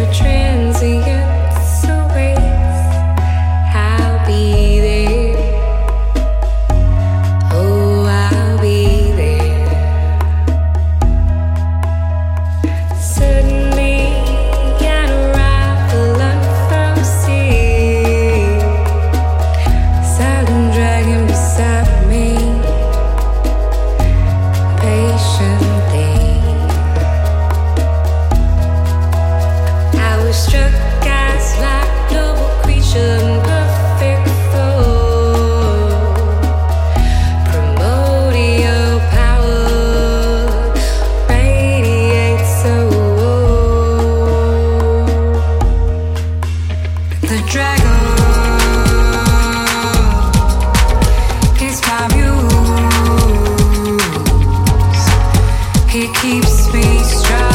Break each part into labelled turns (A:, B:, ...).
A: for trees. keeps me strong.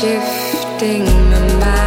A: shifting my mind.